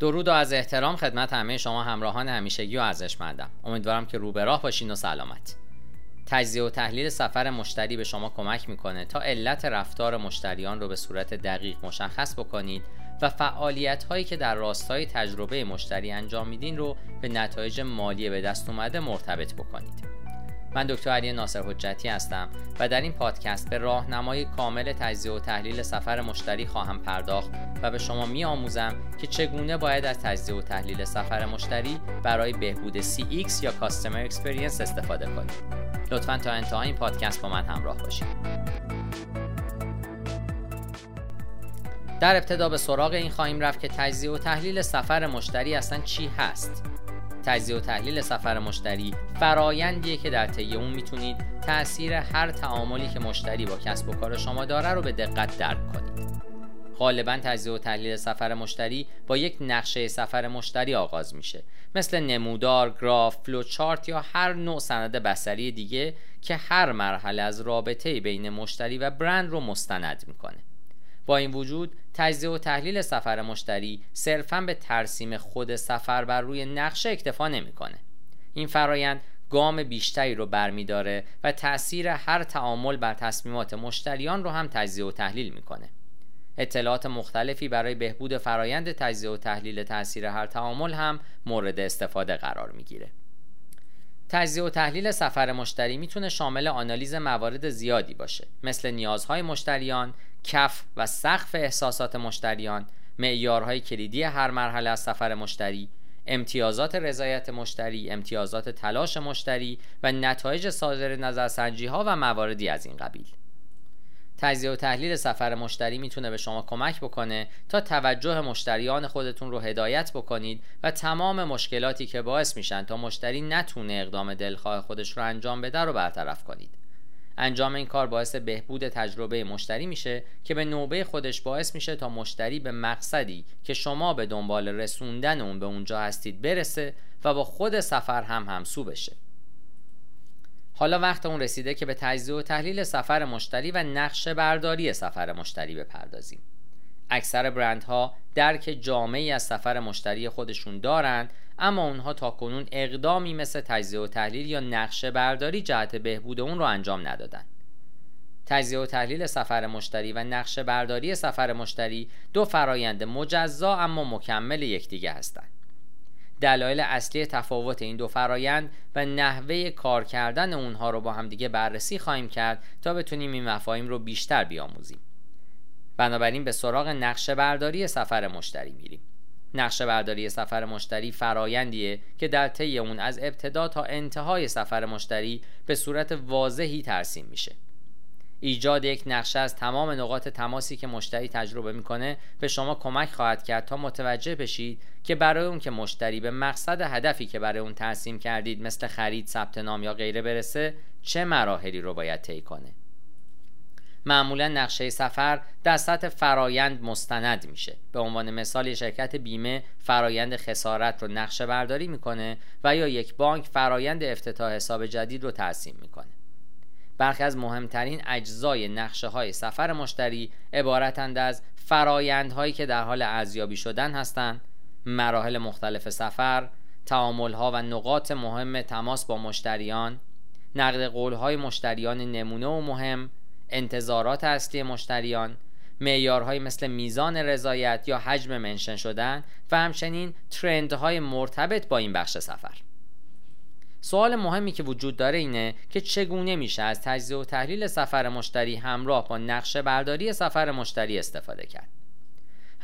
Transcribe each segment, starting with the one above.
درود و از احترام خدمت همه شما همراهان همیشگی و ارزشمندم. امیدوارم که رو به راه باشین و سلامت. تجزیه و تحلیل سفر مشتری به شما کمک می‌کنه تا علت رفتار مشتریان رو به صورت دقیق مشخص بکنید و فعالیت هایی که در راستای تجربه مشتری انجام میدین رو به نتایج مالی به دست اومده مرتبط بکنید. من دکتر علی ناصر حجتی هستم و در این پادکست به راهنمای کامل تجزیه و تحلیل سفر مشتری خواهم پرداخت و به شما می آموزم که چگونه باید از تجزیه و تحلیل سفر مشتری برای بهبود CX یا Customer Experience استفاده کنید. لطفا تا انتهای این پادکست با من همراه باشید. در ابتدا به سراغ این خواهیم رفت که تجزیه و تحلیل سفر مشتری اصلا چی هست تجزیه و تحلیل سفر مشتری فرایندیه که در طی اون می‌تونید تاثیر هر تعاملی که مشتری با کسب و کار شما داره رو به دقت درک کنید. غالبا تجزیه و تحلیل سفر مشتری با یک نقشه سفر مشتری آغاز میشه. مثل نمودار، گراف، فلوچارت یا هر نوع سند بصری دیگه که هر مرحله از رابطه بین مشتری و برند رو مستند می‌کنه. با این وجود تجزیه و تحلیل سفر مشتری صرفا به ترسیم خود سفر بر روی نقشه اکتفا نمی‌کنه. این فرایند گام بیشتری رو برمیداره و تاثیر هر تعامل بر تصمیمات مشتریان رو هم تجزیه و تحلیل می‌کنه. اطلاعات مختلفی برای بهبود فرایند تجزیه و تحلیل تاثیر هر تعامل هم مورد استفاده قرار می‌گیره. تجزیه و تحلیل سفر مشتری می‌تونه شامل آنالیز موارد زیادی باشه مثل نیازهای مشتریان، کف و سقف احساسات مشتریان، معیارهای کلیدی هر مرحله از سفر مشتری، امتیازات رضایت مشتری، امتیازات تلاش مشتری و نتایج صادر نظرسنجی ها و مواردی از این قبیل. تجزیه و تحلیل سفر مشتری می‌تونه به شما کمک بکنه تا توجه مشتریان خودتون رو هدایت بکنید و تمام مشکلاتی که باعث میشن تا مشتری نتونه اقدام دلخواه خودش رو انجام بده رو برطرف کنید. انجام این کار باعث بهبود تجربه مشتری میشه که به نوبه خودش باعث میشه تا مشتری به مقصدی که شما به دنبال رسوندن اون به اونجا هستید برسه و با خود سفر هم همسو بشه. حالا وقت اون رسیده که به تجزیه و تحلیل سفر مشتری و نقشه برداری سفر مشتری بپردازیم. اکثر برندها درک جامعی از سفر مشتری خودشون دارند اما اونها تا کنون اقدامی مثل تجزیه و تحلیل یا نقشه برداری جهت بهبود اون رو انجام ندادن. تجزیه و تحلیل سفر مشتری و نقشه برداری سفر مشتری دو فرایند مجزا اما مکمل یکدیگه هستند. دلایل اصلی تفاوت این دو فرایند و نحوه کار کردن اونها رو با همدیگه بررسی خواهیم کرد تا بتونیم این مفاهیم رو بیشتر بیاموزیم. بنابراین به سراغ نقشه برداری سفر مشتری میریم. نقشه برداری سفر مشتری فرایندیه که در طی اون از ابتدا تا انتهای سفر مشتری به صورت واضحی ترسیم میشه. ایجاد یک نقشه از تمام نقاط تماسی که مشتری تجربه می‌کنه به شما کمک خواهد کرد تا متوجه بشید که برای اون که مشتری به مقصد هدفی که برای اون ترسیم کردید مثل خرید، ثبت نام یا غیره برسه چه مراحلی رو باید طی کنه. معمولا نقشه سفر در سطح فرایند مستند میشه. به عنوان مثال شرکت بیمه فرایند خسارت رو نقشه برداری می‌کنه و یا یک بانک فرایند افتتاح حساب جدید رو ترسیم می‌کنه. برخی از مهمترین اجزای نقشه های سفر مشتری عبارتند از فرایندهایی که در حال ارزیابی شدن هستند مراحل مختلف سفر تعامل ها و نقاط مهم تماس با مشتریان نقد قول های مشتریان نمونه و مهم انتظارات اصلی مشتریان معیارهایی مثل میزان رضایت یا حجم منشن شدن و همچنین ترندهای مرتبط با این بخش سفر. سوال مهمی که وجود داره اینه که چگونه میشه از تجزیه و تحلیل سفر مشتری همراه با نقشه برداری سفر مشتری استفاده کرد.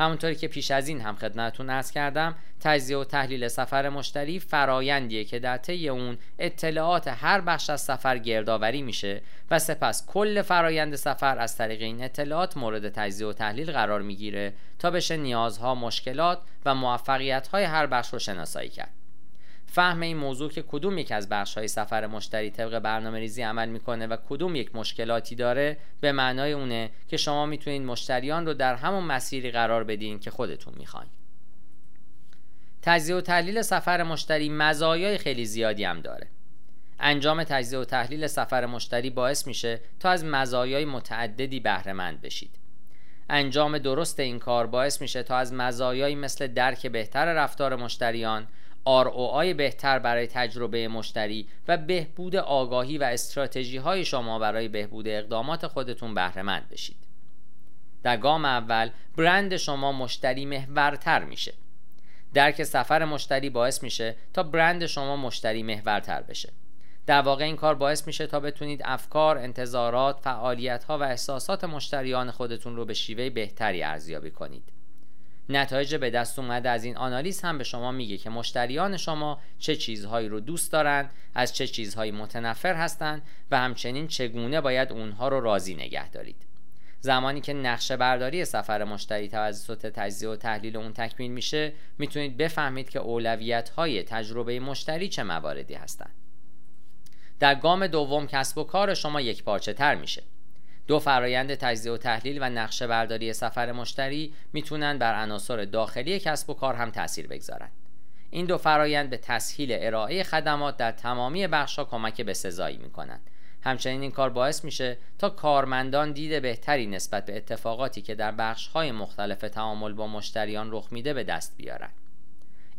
همونطوری که پیش از این هم خدمتتون ارز کردم تجزیه و تحلیل سفر مشتری فرایندیه که در طی اون اطلاعات هر بخش از سفر گردآوری میشه و سپس کل فرایند سفر از طریق این اطلاعات مورد تجزیه و تحلیل قرار می‌گیره تا بشه نیازها مشکلات و موفقیت‌های هر بخش رو شناسایی کرد. فهم این موضوع که کدوم یک از بخش های سفر مشتری طبق برنامه ریزی عمل می‌کنه و کدوم یک مشکلاتی داره به معنای اونه که شما می‌تونید مشتریان رو در همون مسیری قرار بدین که خودتون می‌خواین. تجزیه و تحلیل سفر مشتری مزایای خیلی زیادی هم داره. انجام تجزیه و تحلیل سفر مشتری باعث میشه تا از مزایای متعددی بهره مند بشید. انجام درست این کار باعث میشه تا از مزایایی مثل درک بهتر رفتار مشتریان ROI بهتر برای تجربه مشتری و بهبود آگاهی و استراتژی های شما برای بهبود اقدامات خودتون بهرهمند بشید. در گام اول برند شما مشتری محورتر میشه. درک سفر مشتری باعث میشه تا برند شما مشتری محورتر بشه. در واقع این کار باعث میشه تا بتونید افکار، انتظارات، فعالیت ها و احساسات مشتریان خودتون رو به شیوه بهتری ارزیابی کنید. نتایج به دست اومده از این آنالیز هم به شما میگه که مشتریان شما چه چیزهایی رو دوست دارند از چه چیزهایی متنفر هستند و همچنین چگونه باید اونها رو راضی نگه دارید. زمانی که نقشه برداری سفر مشتری توسط تجزیه و تحلیل اون تکمیل میشه می‌تونید بفهمید که اولویت های تجربه مشتری چه مواردی هستند در گام دوم کسب و کار شما یک پارچه تر میشه. دو فرایند تجزیه و تحلیل و نقشه برداری سفر مشتری می‌تونن بر عناصر داخلی کسب و کار هم تاثیر بگذارند. این دو فرایند به تسهیل ارائه خدمات در تمامی بخشها کمک به سزایی می‌کنند. همچنین این کار باعث میشه تا کارمندان دید بهتری نسبت به اتفاقاتی که در بخشهای مختلف تعامل با مشتریان رخ میده به دست بیارن.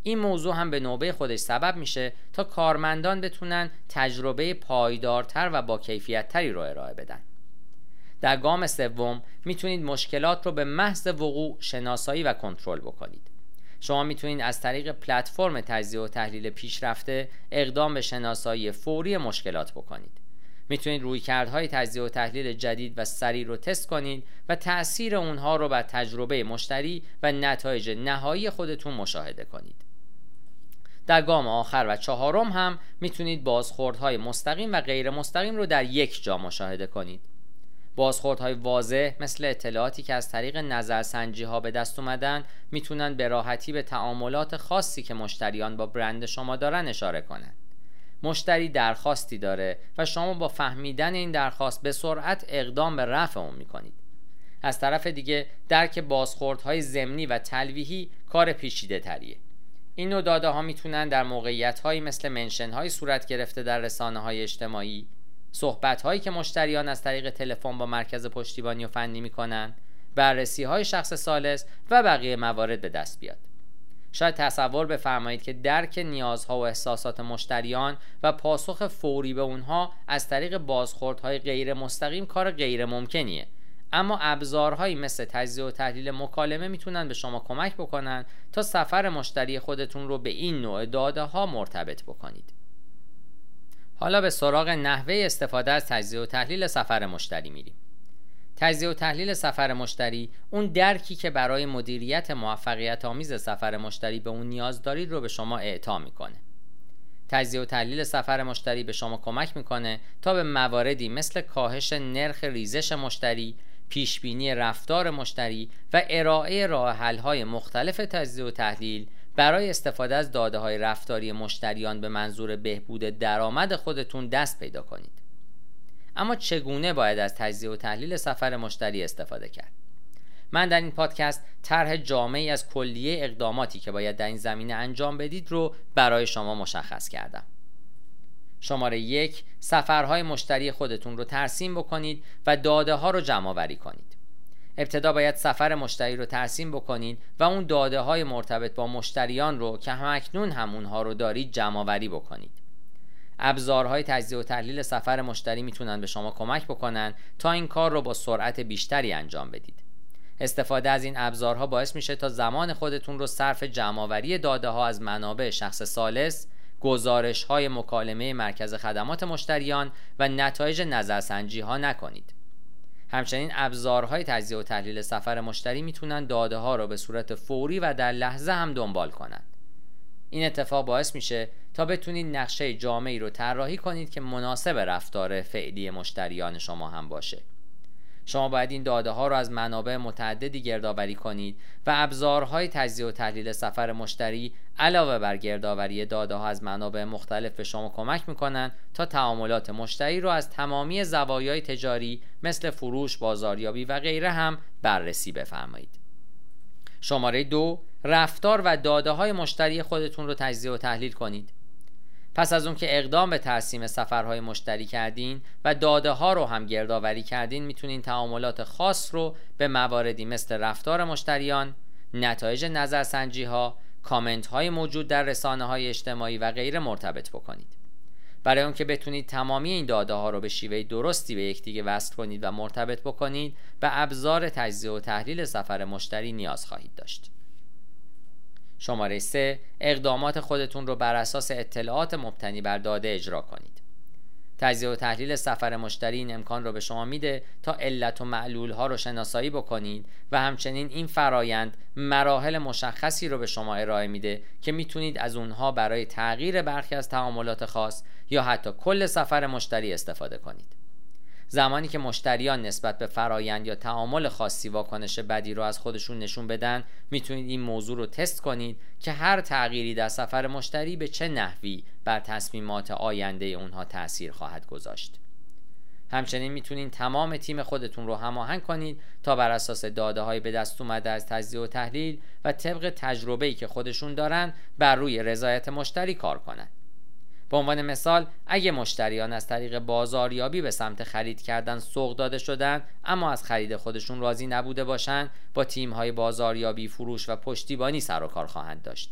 این موضوع هم به نوبه خودش سبب میشه تا کارمندان بتونن تجربه پایدارتر و با کیفیتتری رو ارائه بدن. در گام سوم می‌تونید مشکلات رو به محض وقوع شناسایی و کنترل بکنید. شما می‌تونید از طریق پلتفرم تجزیه و تحلیل پیشرفته اقدام به شناسایی فوری مشکلات بکنید. می‌تونید رویکردهای تجزیه و تحلیل جدید و سریع رو تست کنید و تأثیر اونها رو بر تجربه مشتری و نتایج نهایی خودتون مشاهده کنید. در گام آخر و چهارم هم می‌تونید بازخوردهای مستقیم و غیر مستقیم رو در یک جا مشاهده کنید. بازخوردهای واضح مثل اطلاعاتی که از طریق نظرسنجی ها به دست اومدن می‌تونن به راحتی به تعاملات خاصی که مشتریان با برند شما دارن اشاره کنند. مشتری درخواستی داره و شما با فهمیدن این درخواست به سرعت اقدام به رفع اون می‌کنید. از طرف دیگه درک بازخوردهای ضمنی و تلویحی کار پیچیده تریه. این نوع داده ها می‌تونن در موقعیت هایی مثل منشن های صورت گرفته در رسانه های اجتماعی صحبت هایی که مشتریان از طریق تلفن با مرکز پشتیبانی و فنی می‌کنن بررسی های شخص سالس و بقیه موارد به دست بیاد. شاید تصور بفرمایید که درک نیازها و احساسات مشتریان و پاسخ فوری به اونها از طریق بازخوردهای غیر مستقیم کار غیر ممکنیه. اما ابزارهایی مثل تجزیه و تحلیل مکالمه می‌تونن به شما کمک بکنن تا سفر مشتری خودتون رو به این نوع داده ها مرتبط بکنید. حالا به سراغ نحوه استفاده از تجزیه و تحلیل سفر مشتری میریم. تجزیه و تحلیل سفر مشتری اون درکی که برای مدیریت موفقیت آمیز سفر مشتری به اون نیاز دارید رو به شما اعطا می‌کنه. تجزیه و تحلیل سفر مشتری به شما کمک می‌کنه تا به مواردی مثل کاهش نرخ ریزش مشتری پیشبینی رفتار مشتری و ارائه راه های مختلف تجزیه و تحلیل برای استفاده از داده های رفتاری مشتریان به منظور بهبود درآمد خودتون دست پیدا کنید. اما چگونه باید از تجزیه و تحلیل سفر مشتری استفاده کرد؟ من در این پادکست طرح جامعی از کلیه اقداماتی که باید در این زمینه انجام بدید رو برای شما مشخص کردم. شماره یک سفرهای مشتری خودتون رو ترسیم بکنید و داده ها رو جمع کنید. ابتدا باید سفر مشتری رو ترسیم بکنید و اون داده های مرتبط با مشتریان رو که همکنون هم اونها رو دارید جمع آوری بکنید. ابزارهای تجزیه و تحلیل سفر مشتری می‌تونن به شما کمک بکنن تا این کار رو با سرعت بیشتری انجام بدید. استفاده از این ابزارها باعث میشه تا زمان خودتون رو صرف جمعآوری داده ها از منابع شخص سالس گزارش های مکالمه مرکز خدمات مشتریان و نتایج نظرسنجی ها نکنید. همچنین ابزارهای تجزیه و تحلیل سفر مشتری می‌تونن داده ها را به صورت فوری و در لحظه هم دنبال کنند. این اتفاق باعث میشه تا بتونید نقشه جامعی رو طراحی کنید که مناسب رفتار فعلی مشتریان شما هم باشه. شما باید این داده ها رو از منابع متعددی گردآوری کنید و ابزارهای تجزیه و تحلیل سفر مشتری علاوه بر گردآوری داده ها از منابع مختلف به شما کمک می‌کنن تا تعاملات مشتری رو از تمامی زوایای تجاری مثل فروش، بازاریابی و غیره هم بررسی بفرمایید. شماره دو رفتار و داده های مشتری خودتون رو تجزیه و تحلیل کنید. پس از اون که اقدام به ترسیم سفرهای مشتری کردین و داده ها رو هم گردآوری کردین می‌تونین تعاملات خاص رو به مواردی مثل رفتار مشتریان، نتایج نظرسنجی ها، کامنت های موجود در رسانه های اجتماعی و غیره مرتبط بکنید. برای اون که بتونید تمامی این داده ها رو به شیوه درستی به یکدیگه وصل کنید و مرتبط بکنید به ابزار تجزیه و تحلیل سفر مشتری نیاز خواهید داشت. شماره 3 اقدامات خودتون رو بر اساس اطلاعات مبتنی بر داده اجرا کنید. تجزیه و تحلیل سفر مشتری این امکان رو به شما میده تا علت و معلول ها رو شناسایی بکنید و همچنین این فرایند مراحل مشخصی رو به شما ارائه میده که می‌تونید از اونها برای تغییر برخی از تعاملات خاص یا حتی کل سفر مشتری استفاده کنید. زمانی که مشتریان نسبت به فرایند یا تعامل خاصی واکنش بدی رو از خودشون نشون بدن می‌تونید این موضوع رو تست کنید که هر تغییری در سفر مشتری به چه نحوی بر تصمیمات آینده اونها تاثیر خواهد گذاشت. همچنین می‌تونید تمام تیم خودتون رو هماهنگ کنید تا بر اساس داده های به دست اومده از تجزیه و تحلیل و طبق تجربه‌ای که خودشون دارن بر روی رضایت مشتری کار کنند به عنوان مثال اگه مشتریان از طریق بازاریابی به سمت خرید کردن سوق داده شدن اما از خرید خودشون راضی نبوده باشند با تیم های بازاریابی فروش و پشتیبانی سر و کار خواهند داشت.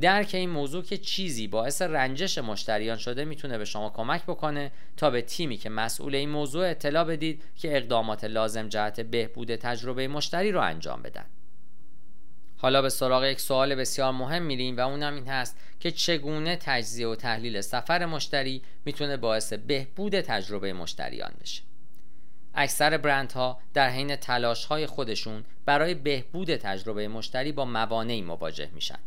درک این موضوع که چیزی باعث رنجش مشتریان شده می‌تونه به شما کمک بکنه تا به تیمی که مسئول این موضوع اطلاع بدید که اقدامات لازم جهت بهبود تجربه مشتری رو انجام بدن. حالا به سراغ یک سوال بسیار مهم میریم و اونم این هست که چگونه تجزیه و تحلیل سفر مشتری می‌تونه باعث بهبود تجربه مشتریان بشه؟ اکثر برندها در حین تلاش های خودشون برای بهبود تجربه مشتری با موانعی مواجه میشن.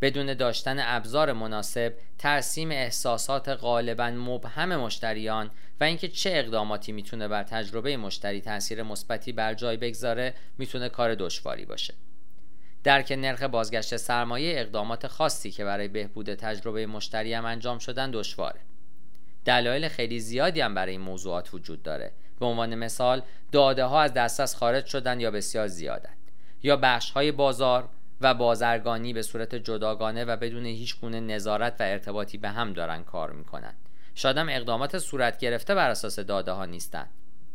بدون داشتن ابزار مناسب ترسیم احساسات غالبا مبهم مشتریان و اینکه چه اقداماتی می‌تونه بر تجربه مشتری تاثیر مثبتی بر جای بگذاره می‌تونه کار دشواری باشه. درک نرخ بازگشت سرمایه اقدامات خاصی که برای بهبود تجربه مشتری هم انجام شدن دشواره. دلایل خیلی زیادی هم برای این موضوعات وجود داره. به عنوان مثال داده ها از دسترس خارج شدن یا بسیار زیادند یا بخش های بازار و بازرگانی به صورت جداگانه و بدون هیچ گونه نظارت و ارتباطی به هم دارن کار می‌کنن. شاید هم اقدامات صورت گرفته بر اساس داده ها نیستند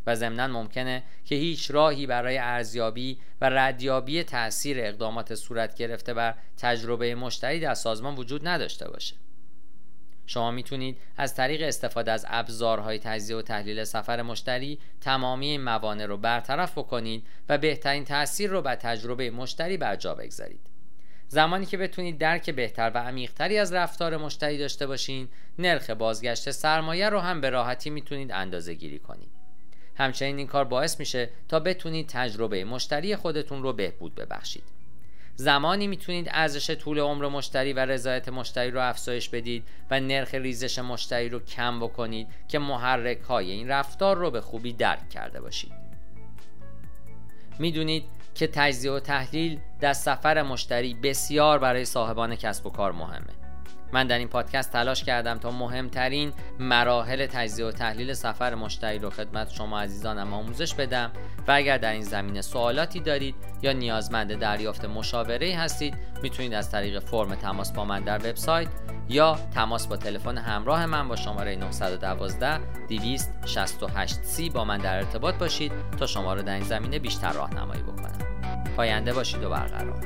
و ضمنا ممکنه که هیچ راهی برای ارزیابی و ردیابی تاثیر اقدامات صورت گرفته بر تجربه مشتری در سازمان وجود نداشته باشه. شما می‌تونید از طریق استفاده از ابزارهای تجزیه و تحلیل سفر مشتری تمامی این موانع رو برطرف بکنید و بهترین تاثیر رو بر تجربه مشتری بر جا بگذارید. زمانی که بتونید درک بهتر و عمیقتری از رفتار مشتری داشته باشین نرخ بازگشت سرمایه رو هم به راحتی می‌تونید اندازه گیری کنید. همچنین این کار باعث میشه تا بتونید تجربه مشتری خودتون رو بهبود ببخشید. زمانی می‌تونید ارزش طول عمر مشتری و رضایت مشتری رو افزایش بدید و نرخ ریزش مشتری رو کم بکنید که محرک های این رفتار رو به خوبی درک کرده باشید. می‌دونید که تجزیه و تحلیل در سفر مشتری بسیار برای صاحبان کسب و کار مهمه. من در این پادکست تلاش کردم تا مهمترین مراحل تجزیه و تحلیل سفر مشتری رو خدمت شما عزیزانم آموزش بدم و اگر در این زمینه سوالاتی دارید یا نیازمند دریافت مشاوره هستید می‌تونید از طریق فرم تماس با من در وبسایت یا تماس با تلفن همراه من با شماره 912 268 سی با من در ارتباط باشید تا شما رو در این زمینه بیشتر راهنمایی بکنم. پاینده باشید و برقرار.